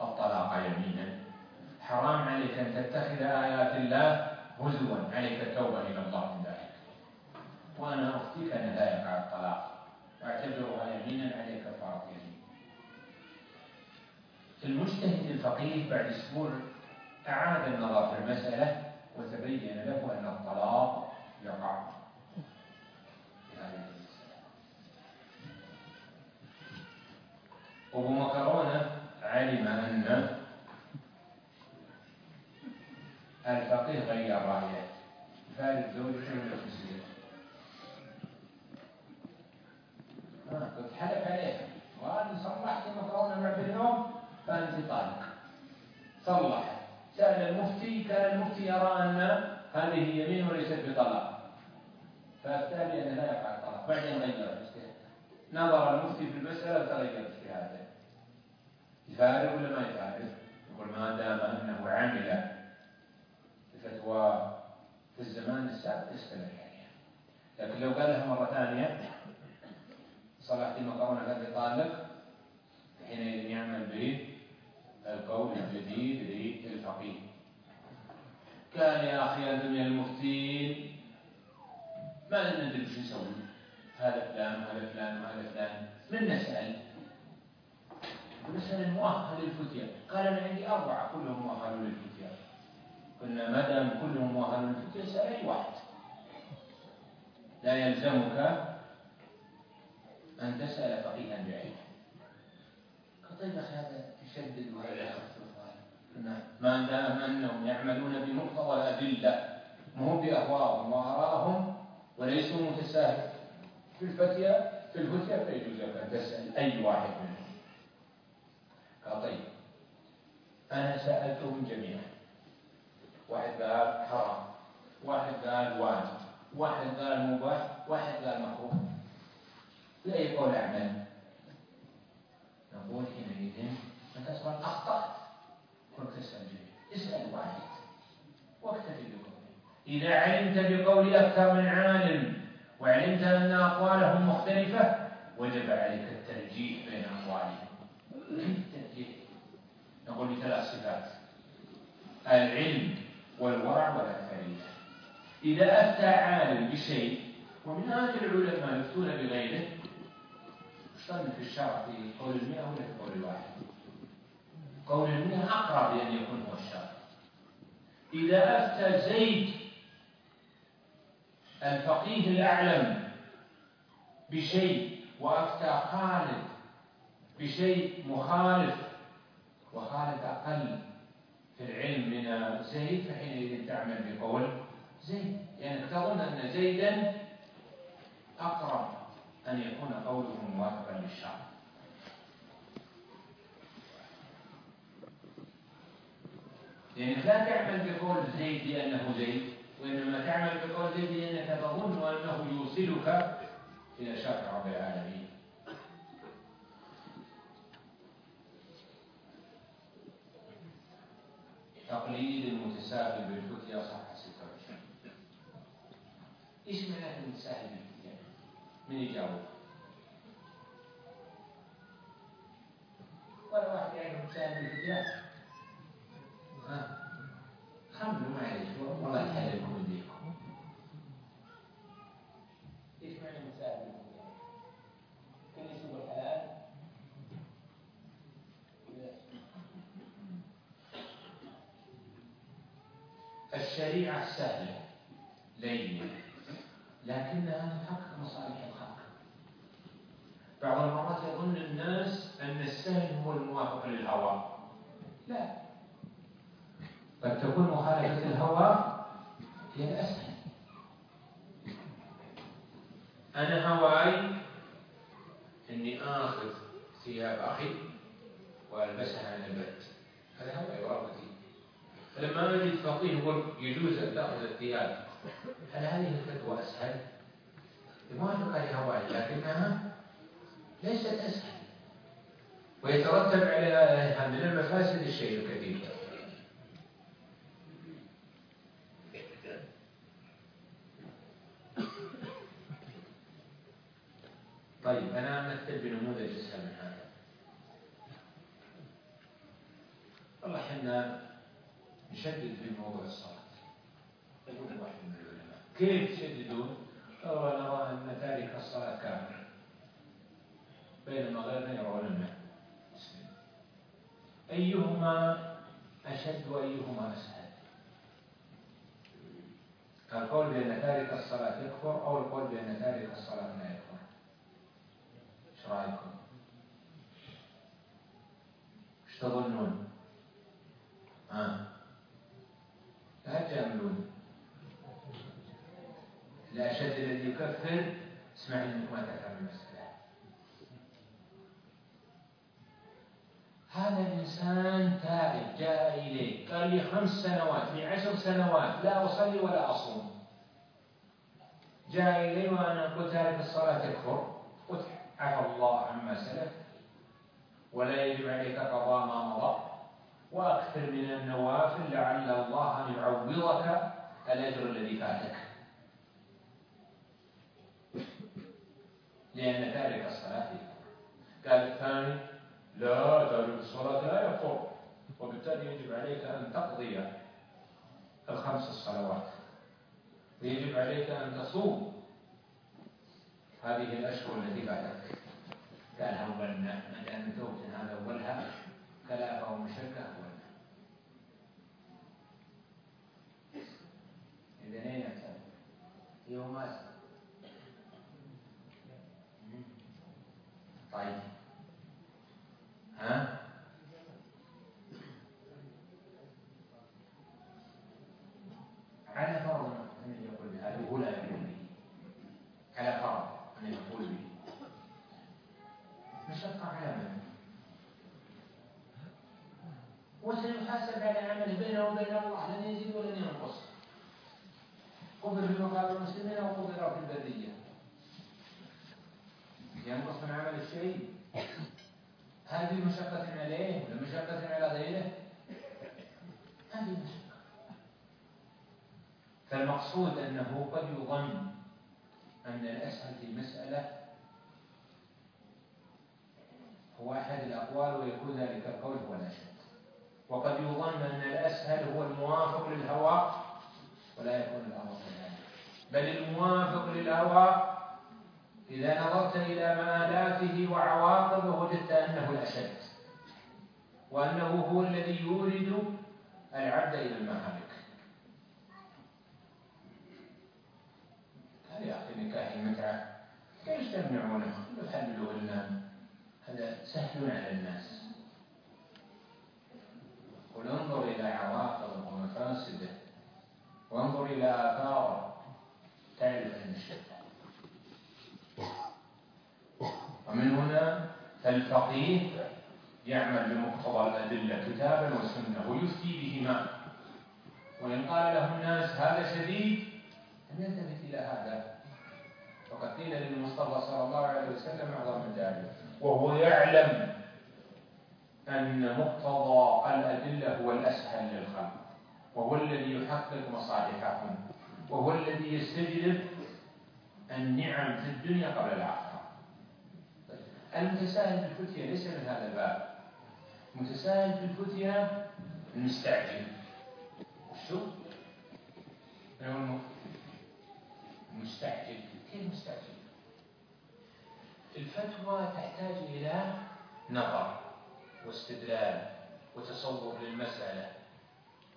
A: الطلاق يمينا. حرام عليك أن تتخذ آيات الله هزوا عليك التوبة إلى الله من ذلك. وأنا أفتيك أن لا يقع الطلاق. واعتبرها يمينا عليك كفارة يمين. المجتهد الفقيه بعد أسبوع أعاد النظر في المسألة وتبين له أن الطلاق يقع في هذه أبو مكرونة علم أن الفقيه غير رأيه فارد زوجته من التسليم قلت حلف عليها وأنا صلحت مكرونة مع اليوم فأنت طالق صلح. سأل المفتي كان المفتي يرى أن هذه يمين وليست بطلاق. فأفتى بأن لا يقع الطلاق. بعدين غير. نظر المفتي في المسألة تغير يفارق ولا ما يفارق؟ يقول ما دام أنه عمل بفتوى في الزمان السابق يستمر عليها لكن لو قالها مرة ثانية صلحت المقارنة قال طالق حينئذ يعمل به القول الجديد للفقيه. كان يا أخي هذا من المفتين ما ندري شو نسوي. هذا فلان وهذا فلان وهذا فلان. من نسأل؟ ونسأل المؤهل للفتية قال أنا عندي أربعة كلهم مؤهلون للفتية. قلنا ما دام كلهم مؤهلون للفتية سأل أي واحد. لا يلزمك أن تسأل فقيها بعينه طيب أخي هذا يشدد وهذا يخفف ما دام أنهم يعملون بمقتضى الأدلة مو بأهواءهم وآرائهم وليسوا متساهل في الفتية في الفتية فيجوز أن تسأل أي واحد منهم قال طيب. أنا سألتهم جميعا. واحد قال حرام واحد قال واجب واحد قال مباح واحد قال مكروه. بأي قول أعمل. نقول حينئذ أنت أصلا أخطأت كنت تسأل جميعا. اسأل واحد. واكتفي بقوله. إذا علمت بقول أكثر من عالم وعلمت أن أقوالهم مختلفة وجب عليك الترجيح بين أقوالهم؟ نقول بثلاث صفات العلم والورع والأثرية إذا أفتى عالم بشيء ومن هذا العلماء يفتون بغيره اشتغل في الشرع في قول المئة ولا في قول الواحد؟ قول المئة أقرب لأن يكون هو الشرع. إذا أفتى زيد الفقيه الأعلم بشيء وأفتى خالد بشيء مخالف وخالد أقل في العلم من زيد فحينئذ تعمل بقول زيد. يعني تظن أن زيدا أقرب أن يكون قوله موافقا للشرع. يعني لا تعمل بقول زيد لأنه زيد وإنما تعمل بقول زيد لأنك تظن أنه يوصلك إلى شرع رب العالمين. تقليد المتساهل بالفتيا صفحة 26 إيش معنى المتساهل بالفتيا؟ من يجاوب؟ ولا السائل بالفتيات ها؟ خمنوا معليش والله الحلال يكون ليكم إيش معنى مسائل بالفتيات؟ كل يسوق الحلال الشريعة سهلة لينة لكنها تحقق مصالح الخلق. بعض المرات يظن الناس أن السهل هو الموافق للهوى. لا. قد تكون مخالفة الهوى هي الأسهل. أنا هواي إني آخذ ثياب أخي وألبسها عن البيت. هذا هواي ورغبتي فلما أجد فقيه يقول يجوز أن تأخذ الثياب. هل هذه الفتوى أسهل؟ موافقة لهواي لكنها ليست أسهل. ويترتب عليها من المفاسد الشيء الكثير. طيب أنا أمثل بنموذج أسهل من هذا. والله إحنا نشدد في موضوع الصلاة كيف تشددون؟ قالوا نرى أن تارك الصلاة كافر بينما غيرنا يرون أنه أيهما أشد وأيهما أسهل القول بأن تارك الصلاة يكفر أو القول بأن تارك الصلاة لا يكفر إيش رأيكم؟ إيش تظنون؟ ها؟ لا تجاملون الأشد الذي يكفر. اسمع انك ما تفهم المسألة هذا الإنسان تائب جاء إليك قال لي خمس سنوات لي عشر سنوات لا أصلي ولا أصوم. جاء إلي وأنا قلت تارك الصلاة تكفر. قلت عفى الله عما سلف. ولا يجب عليك قضاء ما مضى. وأكثر من النوافل لعل الله أن يعوضك الأجر الذي فاتك. لأن تارك الصلاة يكفر قال الثاني لا تارك الصلاة لا يكفر وبالتالي يجب عليك أن تقضي الخمس الصلوات. ويجب عليك أن تصوم هذه الأشهر التي بعدك قال ما دام توبة هذا أولها؟ كلافة ومشكة أولنا إذا أين يوم أسر طيب. ها؟ على فرض أن يقول بهذا وهو لا يقول به. على فرض أن يقول به. مشقة على من؟ وسيحاسب على عمله بينه وبين الله قبر في مقابل المسلمين وقبر في البرية ينقص من عمل الشيء هذه مشقة عليه ولا مشقة على غيره هذه مشقة فالمقصود أنه قد يظن أن الأسهل في المسألة هو أحد الأقوال ويكون ذلك القول هو الأشد وقد يظن أن الأسهل هو الموافق للهوى ولا يكون الأمر بل الموافق للهوى إذا نظرت إلى مآلاته وعواقبه وجدت أنه الأشد وأنه هو الذي يورد العبد إلى المهالك. يا أخي نكاح المتعة؟ ليش تمنعونه؟ يحللوا لنا هذا سهل على الناس. قل انظر إلى عواقبه ومفاسده وانظر إلى آثاره. الشدة ومن هنا فالفقيه يعمل بمقتضى الأدلة كتابا وسنة ويفتي بهما. وإن قال له الناس هذا شديد لم يلتفت إلى هذا. وقد قيل للمصطفى صلى الله عليه وسلم أعظم من ذلك. وهو يعلم أن مقتضى الأدلة هو الأسهل للخلق وهو الذي يحقق مصالحهم. وهو الذي يستجلب النعم في الدنيا قبل الآخرة. المتساهل بالفتية ليس من هذا الباب. متساهل في الفتية المستعجل. شو؟ مستعجل كيف مستعجل؟ الفتوى تحتاج إلى نظر واستدلال وتصور للمسألة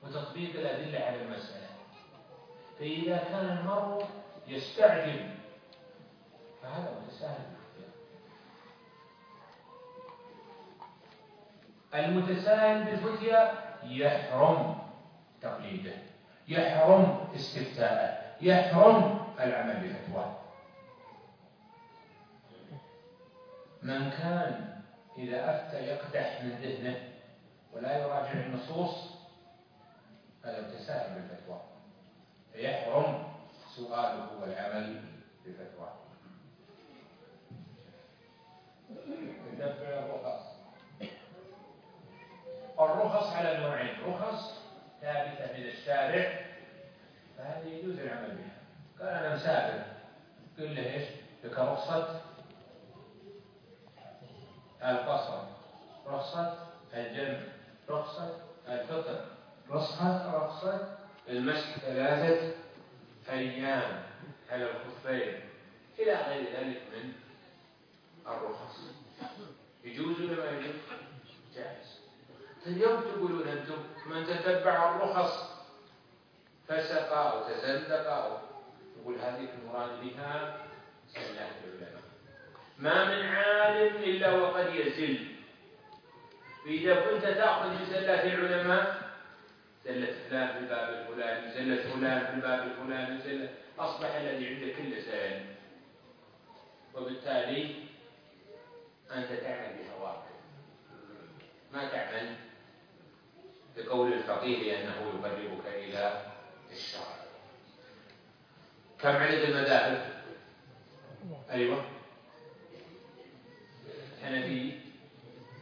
A: وتطبيق الأدلة على المسألة. فإذا كان المرء يستعجل فهذا متساهل المتساهل بالفتية يحرم تقليده يحرم استفتاءه يحرم العمل بفتواه. من كان إذا أفتى يقدح من ذهنه ولا يراجع النصوص هذا متساهل بالفتوى. فيحرم سؤاله والعمل بفتواه تتبع الرخص. الرخص على نوعين رخص ثابتة من الشارع فهذه يجوز العمل بها. قال أنا مسافر قل له إيش؟ لك رخصة؟ القصر رخصة؟ الجمع. رخصة؟ الفطر. رخصة؟ رخصة؟ المشي ثلاثة أيام على الخفين. إلى غير ذلك من الرخص. يجوز ولا ما يجوز؟ جائز. اليوم تقولون أنتم من تتبع الرخص فسق أو تزندق أو يقول هذه المراد بها سنة العلماء. ما من عالم إلا وقد يزل. فإذا كنت تأخذ من زلات العلماء زلة فلان في الباب الفلاني زلة فلان في الباب الفلاني زلة. أصبح الذي عندك كله زين وبالتالي أنت تعمل بهواك. ما تعمل؟ بقول الفقيه لأنه يقربك إلى الشرع. كم عدد المذاهب؟ أيوه. حنفي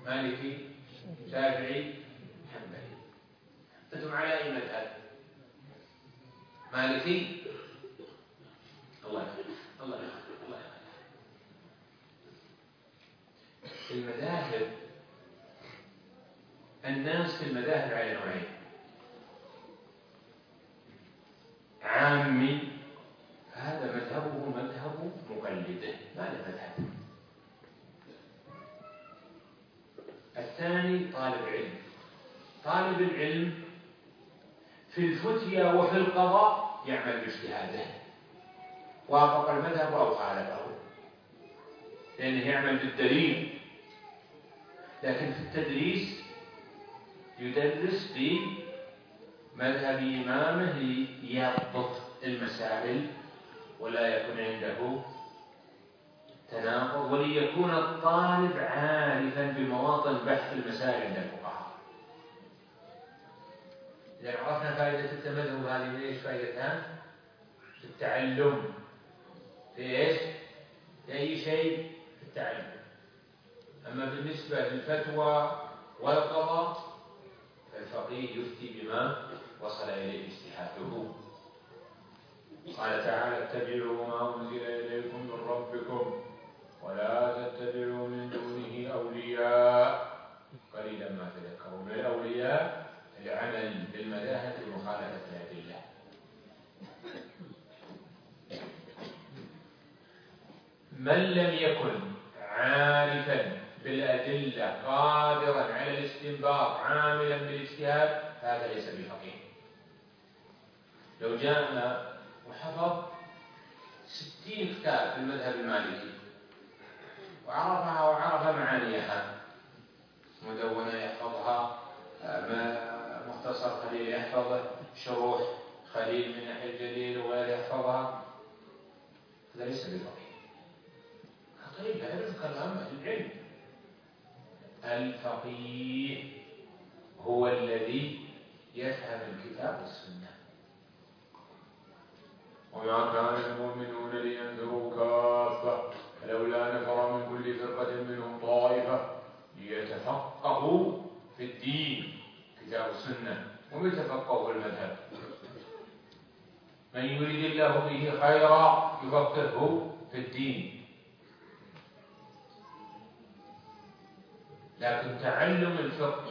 A: مالكي شافعي أنتم على أي مذهب؟ مالكي؟ الله الله الله المذاهب الناس في المذاهب على نوعين. عامي هذا مذهبه مذهب مقلده ما له مذهب؟ الثاني طالب علم. طالب العلم في الفتيا وفي القضاء يعمل باجتهاده وافق المذهب أو خالفه لأنه يعمل بالدليل. لكن في التدريس يدرس بمذهب إمامه ليضبط المسائل ولا يكون عنده تناقض وليكون الطالب عارفا بمواطن بحث المسائل عند الفقهاء. إذا عرفنا فائدة التمذهب هذه إيش فائدتها؟ في التعلم. في إيش؟ في أي شيء؟ في التعلم. أما بالنسبة للفتوى والقضاء الفقيه يفتي بما وصل إليه اجتهاده. قال تعالى اتبعوا ما أنزل إليكم من ربكم ولا تتبعوا من دونه أولياء. قليلا ما تذكرون من الأولياء. العمل بالمذاهب لمخالفة الأدلة من لم يكن عارفا بالأدلة قادرا على الاستنباط عاملا بالاجتهاد هذا ليس بفقيه. لو جاءنا وحفظ ستين كتاب في المذهب المالكي وعرفها وعرف معانيها مدونة يحفظها مختصر خليل يحفظه شروح خليل من ناحية الجليل وغيره يحفظها. هذا ليس بفقيه طيب لا يذكر الأمة العلم. الفقيه هو الذي يفهم الكتاب والسنة. وما كان المؤمنون لينذروا كافة فلولا نفر من كل فرقة منهم طائفة ليتفقهوا في الدين. كتاب السنة ويتفقهوا في المذهب من يريد الله به خيرا يفقهه في الدين. لكن تعلم الفقه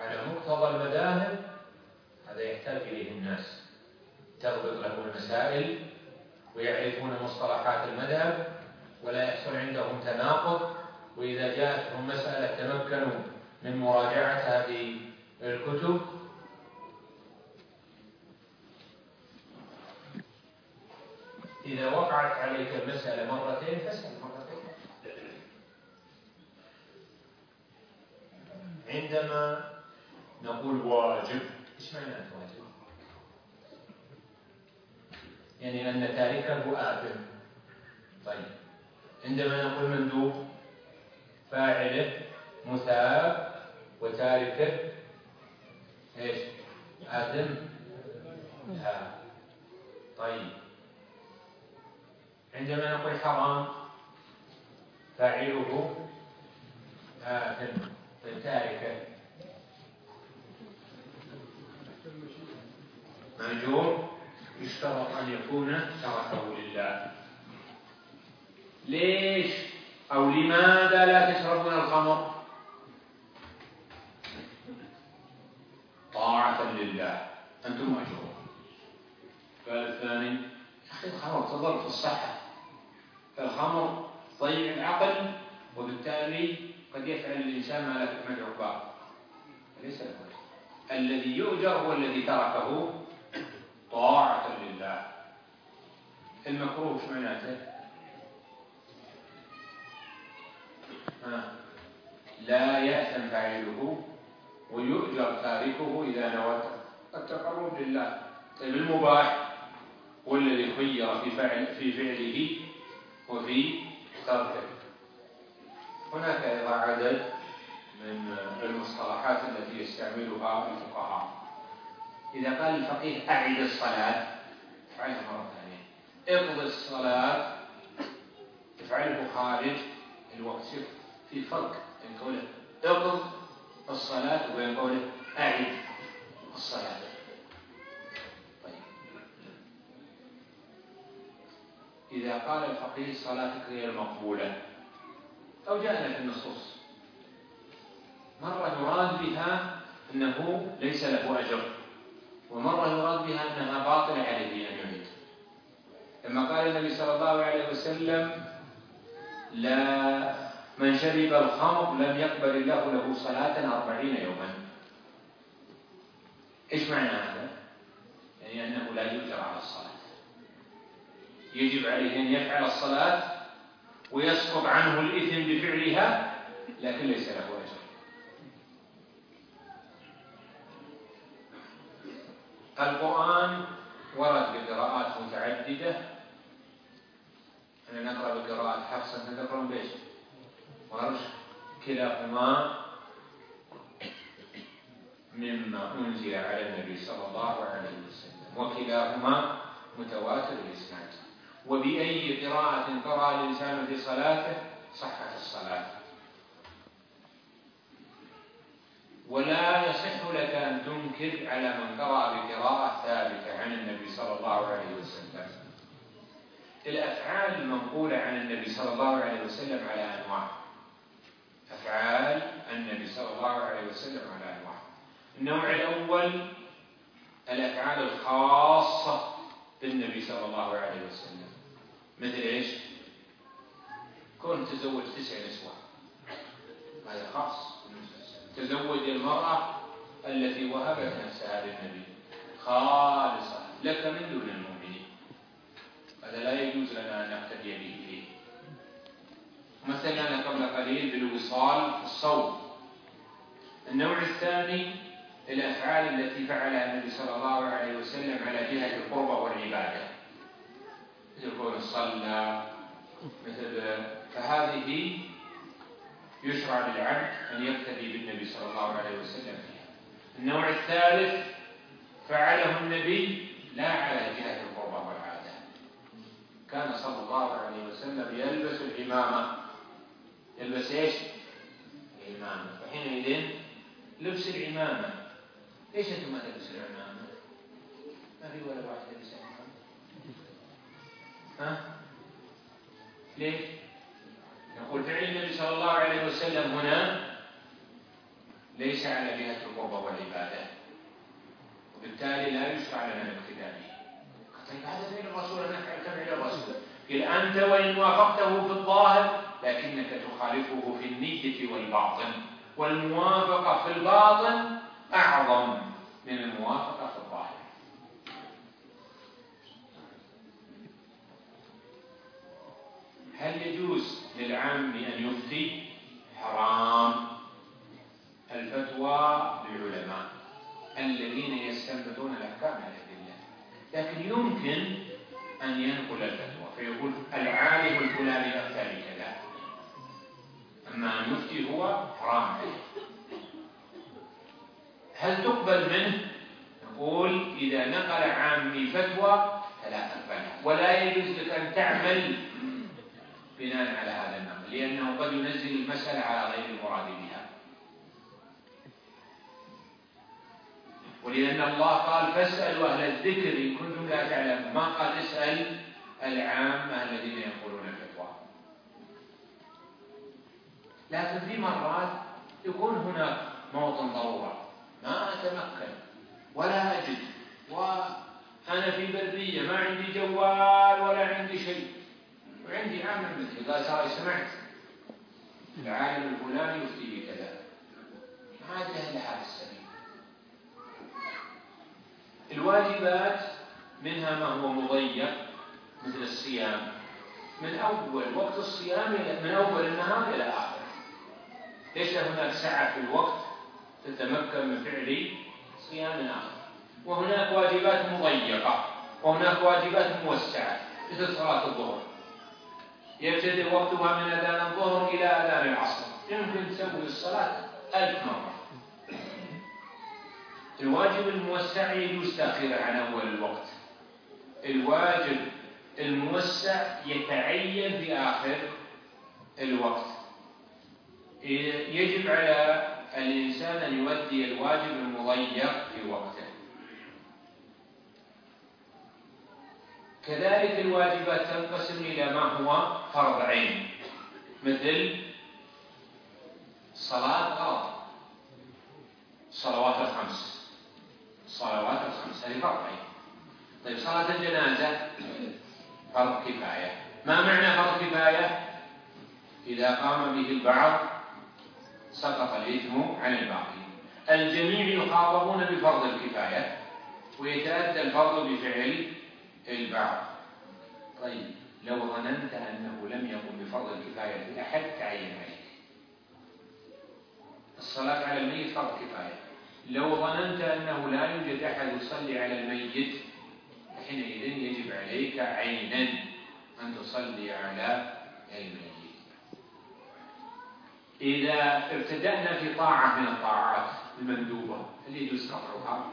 A: على مقتضى المذاهب هذا يحتاج إليه الناس. تضبط لهم المسائل ويعرفون مصطلحات المذهب ولا يحصل عندهم تناقض وإذا جاءتهم مسألة تمكنوا من مراجعة هذه الكتب. إذا وقعت عليك المسألة مرتين فاسأل مرتين. عندما نقول واجب إيش معنى واجب؟ يعني أن تاركه آثم. طيب. عندما نقول مندوب فاعله مثاب وتاركه إيش؟ آثم لا. طيب. عندما نقول حرام فاعله آثم تاركة. مأجور. يشترط أن يكون تركه لله. ليش؟ أو لماذا لا تشربون الخمر؟ طاعة لله. أنتم مأجور قال الثاني أخي الخمر تضر في الصحة. فالخمر ضيع العقل وبالتالي قد يفعل الإنسان ما لا تحمد عقباه. ليس له الذي يؤجر هو الذي تركه طاعة لله. المكروه إيش معناته؟ لا يأثم فاعله ويؤجر تاركه إذا نوى التقرب لله طيب المباح هو الذي خير في فعل في فعله وفي تركه. هناك أيضا عدد من المصطلحات التي يستعملها الفقهاء. إذا قال الفقيه أعد الصلاة افعلها مرة ثانية. اقض الصلاة افعله خارج الوقت. في فرق بين قوله اقض الصلاة وبين قوله أعد الصلاة. طيب. إذا قال الفقيه صلاتك غير مقبولة أو جاءنا في النصوص. مرة يراد بها أنه ليس له أجر ومرة يراد بها أنها باطلة عليه أن يعيد. لما قال النبي صلى الله عليه وسلم لا من شرب الخمر لم يقبل الله له صلاة أربعين يوما إيش معنى هذا؟ يعني أنه لا يؤجر على الصلاة يجب عليه أن يفعل الصلاة ويسقط عنه الإثم بفعلها لكن ليس له أجر القرآن ورد بقراءات متعددة أنا نقرأ بقراءة حفص أنت تقرأون بإيش؟ ورش كلاهما مما أنزل على النبي صلى الله عليه وسلم وكلاهما متواتر الإسناد. وبأي قراءة قرأ الإنسان في صلاته صحت الصلاة. ولا يصح لك أن تنكر على من قرأ بقراءة ثابتة عن النبي صلى الله عليه وسلم. الأفعال المنقولة عن النبي صلى الله عليه وسلم على أنواع. أفعال النبي صلى الله عليه وسلم على أنواع النوع الأول الأفعال الخاصة بالنبي صلى الله عليه وسلم. مثل إيش؟ كون تزوج تسع نسوة. هذا خاص. تزوج المرأة التي وهبت نفسها للنبي. خالصة لك من دون المؤمنين. هذا لا يجوز لنا أن نقتدي به. مثلنا قبل قليل بالوصال في الصوم. النوع الثاني الأفعال التي فعلها النبي صلى الله عليه وسلم على جهة القربة والعبادة. مثل صلى مثل فهذه يشرع للعبد أن يقتدي بالنبي صلى الله عليه وسلم فيها. النوع الثالث فعله النبي لا على جهة القربة والعادة. كان صلى الله عليه وسلم يلبس العمامة يلبس إيش؟ العمامة فحينئذ لبس العمامة ليش أنتم ما تلبسوا العمامة؟ ما في ولا واحد يلبس العمامة ها؟ ليش؟ يقول فعل النبي صلى الله عليه وسلم هنا ليس على جهة القربة والعبادة وبالتالي لا يشرع لنا الاقتداء به طيب هذا بين الرسول أنا أتبع الرسول قل أنت وإن وافقته في الظاهر لكنك تخالفه في النية والباطن. والموافقة في الباطن أعظم من الموافقة في الظاهر. هل يجوز للعام أن يفتي؟ حرام. الفتوى للعلماء الذين يستنبطون الأحكام على الأدلة. لكن يمكن أن ينقل الفتوى. فيقول العالم الفلاني أفتى بكذا أما أن يفتي هو حرام. هل تقبل منه؟ نقول إذا نقل عامي فتوى فلا تقبلها ولا يجوز لك أن تعمل بناء على هذا النقل لأنه قد ينزل المسألة على غير المراد بها. ولأن الله قال فاسألوا أهل الذكر إن كنتم لا تعلمون. ما قال اسأل؟ العامة الذين يقولون الفتوى لكن في مرات يكون هناك موطن ضرورة. ما أتمكن ولا أجد. وأنا في برية ما عندي جوال ولا عندي شيء. وعندي عامل مثلي قال ترى سمعت العالم الفلاني يفتي بكذا ما أدري إلا هذا السبيل. الواجبات منها ما هو مضيق. مثل الصيام. من أول وقت الصيام من أول النهار إلى آخره ليس هناك سعة في الوقت تتمكن من فعل صيام آخر. وهناك واجبات مضيقة. وهناك واجبات موسعة مثل صلاة الظهر. يبتدئ وقتها من أذان الظهر إلى أذان العصر. يمكن تسوي الصلاة ألف مرة. الواجب الموسع يجوز تأخيره عن أول الوقت. الواجب الموسع يتعين في آخر الوقت. يجب على الإنسان أن يؤدي الواجب المضيق في وقته. كذلك الواجبات تنقسم إلى ما هو فرض عين مثل صلاة غلط صلوات الخمس صلوات الخمس هذه فرض عين. طيب صلاة الجنازة فرض كفاية. ما معنى فرض كفاية؟ إذا قام به البعض سقط الإثم عن الباقي. الجميع يخاطبون بفرض الكفاية ويتأدى الفرض بفعل البعض. طيب لو ظننت أنه لم يقم بفرض الكفاية لأحد تعين عليك الصلاة على الميت فرض كفاية. لو ظننت أنه لا يوجد أحد يصلي على الميت حينئذ يجب عليك عينا أن تصلي على الميت. إذا ابتدأنا في طاعة من الطاعات المندوبة هل يجوز قطعها؟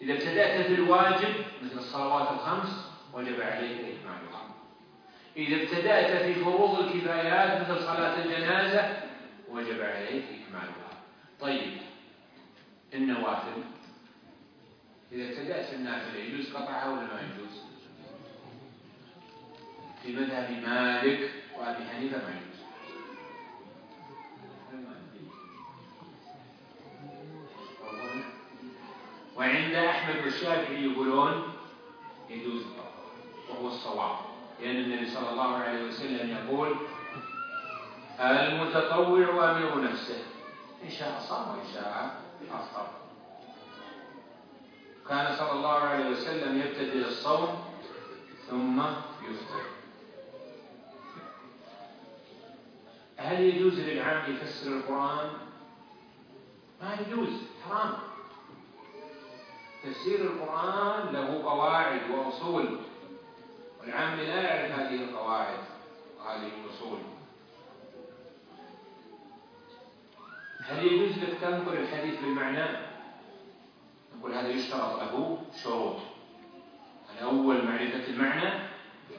A: إذا ابتدأت في الواجب مثل الصلوات الخمس وجب عليك إكمالها. إذا ابتدأت في فروض الكفايات مثل صلاة الجنازة وجب عليك إكمالها. طيب النوافل. إذا ابتدأت النافلة يجوز قطعها ولا ما يجوز؟ في مذهب مالك وأبي حنيفة ما يجوز وعند أحمد والشافعي يقولون يجوز وهو الصواب لأن النبي صلى الله عليه وسلم يقول المتطوع أمير نفسه إن شاء صام وإن شاء أفطر كان صلى الله عليه وسلم يبتدئ الصوم ثم يفطر هل يجوز للعام يفسر القرآن؟ ما يجوز حرام تفسير القرآن له قواعد وأصول والعام لا يعرف هذه القواعد وهذه الأصول هل يجوز لك تنقل الحديث بالمعنى؟ نقول هذا يشترط له شروط. الأول معرفة المعنى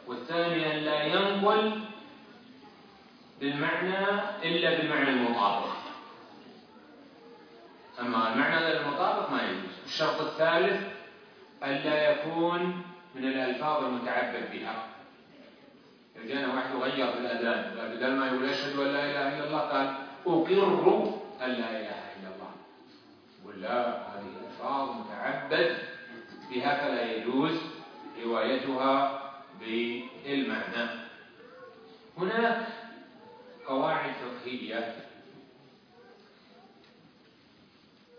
A: والثاني أن لا ينقل بالمعنى إلا بالمعنى المطابق. أما المعنى المطابق ما يجوز. الشرط الثالث ألا يكون من الألفاظ المتعبد بها. لو جانا واحد غير في الأذان بدل ما يقول أشهد أن لا إله إلا الله قال أقر أن لا إله إلا الله. يقول ألفاظ متعبد. بها فلا يجوز روايتها بالمعنى. هناك قواعد فقهية.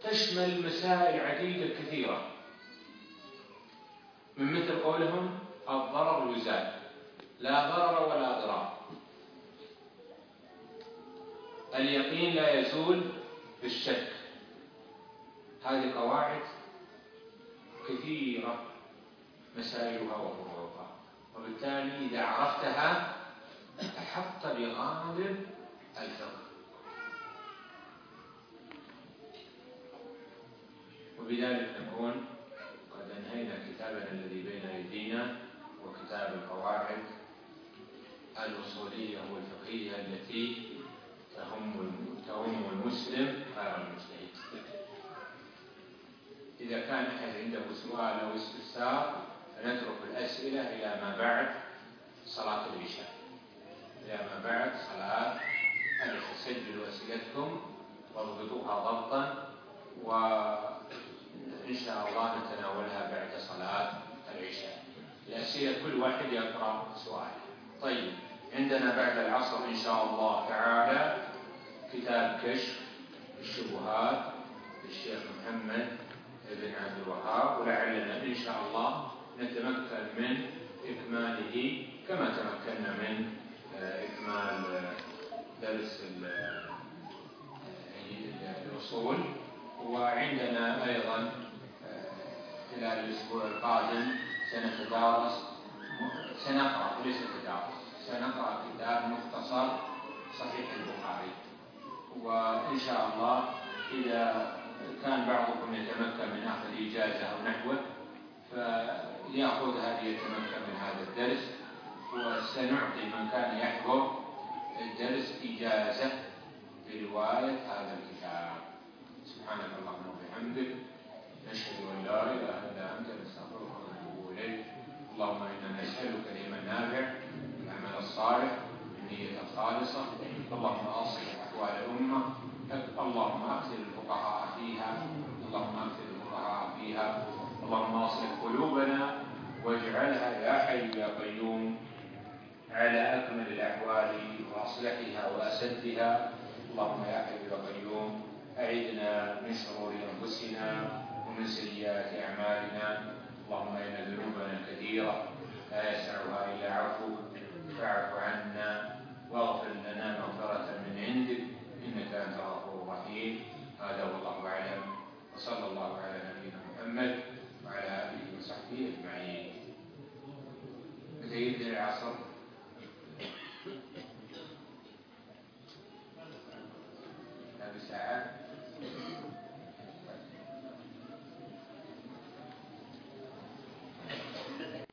A: تشمل مسائل عديدة كثيرة. من مثل قولهم الضرر يزال. لا ضرر ولا ضرار. اليقين لا يزول بالشك. هذه قواعد كثيرة مسائلها وفروعها وبالتالي إذا عرفتها أحط بغالب الفقه. وبذلك نكون قد أنهينا كتابنا الذي بين أيدينا وكتاب القواعد الأصولية والفقهية التي تهم تهم المسلم غير المجتهد إذا كان أحد عنده سؤال أو استفسار فنترك الأسئلة إلى ما بعد صلاة العشاء. إلى ما بعد صلاة. العشاء سجلوا أسئلتكم وأضبطوها ضبطا وإن شاء الله نتناولها بعد صلاة العشاء. الأسئلة كل واحد يقرأ سؤال طيب عندنا بعد العصر إن شاء الله تعالى كتاب كشف الشبهات للشيخ محمد بن عبد الوهاب ولعلنا إن شاء الله نتمكن من إكماله كما تمكنا من آه، إكمال آه، درس آه، الأصول. وعندنا أيضا خلال الأسبوع القادم سنتدارس سنقرأ وليس تدارس سنقرأ كتاب مختصر صحيح البخاري. وإن شاء الله إذا كان بعضكم يتمكن من أخذ إجازة أو نحوه فليأخذها ليتمكن من هذا الدرس. وسنعطي من كان يحضر الدرس إجازة برواية هذا الكتاب. سبحانك اللهم وبحمدك نشهد أن لا إله إلا أنت نستغفرك ونتوب إليك. اللهم إنا نسألك العلم النافع العمل الصالح النية الخالصة. اللهم أصلح أحوال الأمة. اللهم أكثر الفقهاء فيها اللهم أكثر الفقهاء فيها اللهم أصلح قلوبنا واجعلها يا حي يا قيوم على أكمل الأحوال وأصلحها وأسدها. اللهم يا حي يا قيوم أعدنا من شرور أنفسنا ومن سيئات أعمالنا. اللهم إن ذنوبنا كثيرة لا يسعها إلا عفوك فاعف عنا واغفر لنا مغفرة من عندك. إنك أنت غفور رحيم هذا والله أعلم. وصلى الله على نبينا محمد وعلى آله وصحبه أجمعين. متى يبدا العصر. هذه بساعه